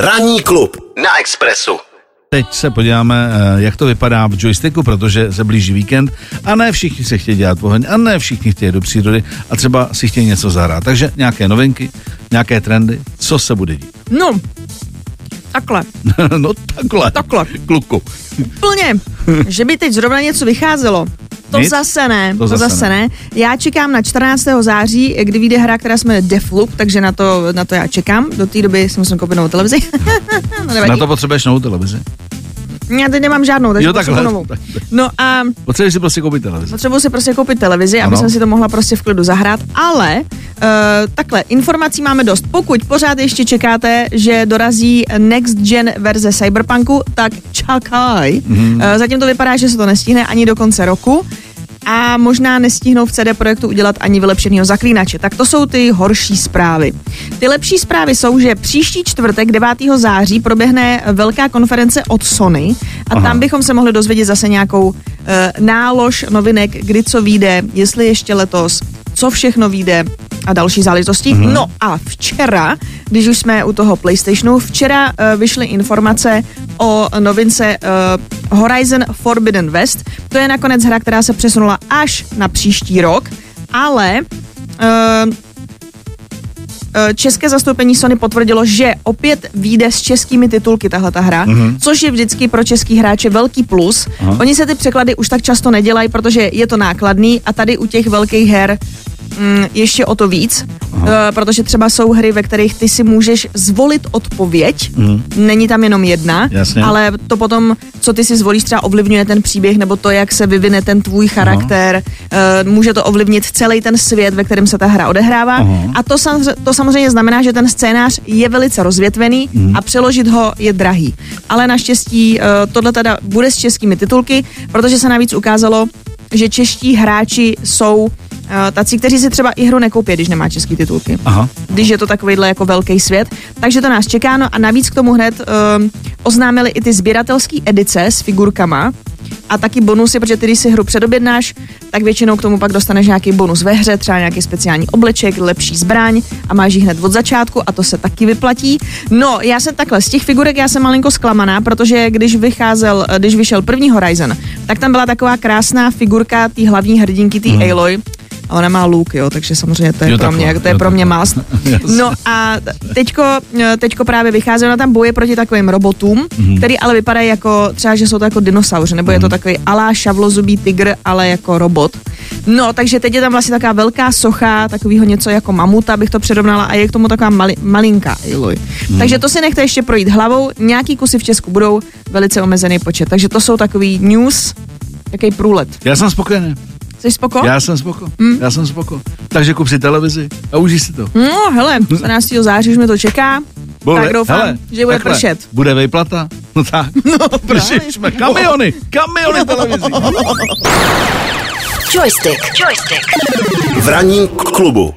Ranní klub na Expressu. Teď se podíváme, eh, jak to vypadá v joysticku, protože se blíží víkend a ne všichni se chtějí dělat pohoň a ne všichni chtějí do přírody a třeba si chtějí něco zahrát. Takže nějaké novinky, nějaké trendy, co se bude dít. No, takhle, no takhle. takhle, Kluku. úplně, že by teď zrovna něco vycházelo. To Nic? zase ne, To to, zase zase, ne. Já čekám na 14. září, kdy vyjde hra, která se jmenuje Deathloop, takže na to, na to já čekám. Do té doby si musím koupit novou televizi. no, nevadí. Na to potřebuješ novou televizi. Já teď nemám žádnou, takže Jo, potřebuji takhle. novou. Tak- No a Potřebuješ si prostě koupit televizi. potřebuji si prostě koupit televizi, aby Ano. jsem si to mohla prostě v klidu zahrát, ale uh, takhle, informací máme dost. Pokud pořád ještě čekáte, že dorazí next gen verze Cyberpunku, tak čakaj. Mm. Uh, zatím to vypadá, že se to nestihne ani do konce roku a možná nestihnou v CD Projektu udělat ani vylepšeného zaklínače. Tak to jsou ty horší zprávy. Ty lepší zprávy jsou, že příští čtvrtek 9. září proběhne velká konference od Sony a Aha. tam bychom se mohli dozvědět zase nějakou uh, nálož novinek, kdy co vyjde, jestli ještě letos, co všechno vyjde a další záležitosti. Mm-hmm. No a včera, když už jsme u toho PlayStationu, včera uh, vyšly informace o novince uh, Horizon Forbidden West. To je nakonec hra, která se přesunula až na příští rok, ale uh, České zastoupení Sony potvrdilo, že opět vyjde s českými titulky tahle ta hra, mm-hmm. což je vždycky pro český hráče velký plus. Aha. Oni se ty překlady už tak často nedělají, protože je to nákladný a tady u těch velkých her mm, ještě o to víc, uh, protože třeba jsou hry, ve kterých ty si můžeš zvolit odpověď, mm. není tam jenom jedna, Jasně. ale to potom, co ty si zvolíš, třeba ovlivňuje ten příběh, nebo to, jak se vyvine ten tvůj charakter, uh, může to ovlivnit celý ten svět, ve kterém se ta hra odehrává. Aha. A to, samozřejmě, to samozřejmě znamená, že ten scénář je velice rozvětvený Mhm. a přeložit ho je drahý. Ale naštěstí uh, tohle teda bude s českými titulky, protože se navíc ukázalo, že čeští hráči jsou tací, kteří si třeba i hru nekoupí, když nemá český titulky Aha. když je to takovýhle jako velký svět. Takže to nás čeká, no a navíc k tomu hned um, oznámili i ty sběratelské edice s figurkama a taky bonusy, protože ty, když si hru předobjednáš, tak většinou k tomu pak dostaneš nějaký bonus ve hře, třeba nějaký speciální obleček, lepší zbraň a máš ji hned od začátku a to se taky vyplatí. No, já jsem takhle, z těch figurek já jsem malinko zklamaná, protože když vycházel, eh, když vyšel první Horizon, tak tam byla taková krásná figurka té hlavní hrdinky, té Mhm. mm. Aloy, a ona má luk, jo, takže samozřejmě to je Jo, pro takhle, mě, to je jo, pro mě takhle. must. No a teďko, teďko právě vychází, ona tam boje proti takovým robotům, mm. který ale vypadají jako, třeba, že jsou to jako dinosauři, nebo mm. je to takový alá šavlozubý tygr, ale jako robot. No, takže teď je tam vlastně taková velká socha, takového něco jako mamuta, bych to přirovnala, a je k tomu taková mali, malinká Aloy. Mm. Takže to si nechte ještě projít hlavou, nějaký kusy v Česku budou, velice omezený počet. Takže to jsou takový news, jaký průlet. Já jsem spokojený. Jsi spoko? Já jsem spoko. Hm? Já jsem spoko. Takže kup si televizi a užij si to. No, hele, 14. září už mi to čeká. tak doufám, že bude takhle, pršet. Bude vejplata? No tak. No, právě. Kamiony, kamiony televizí. Joystick. Joystick. V ranním klubu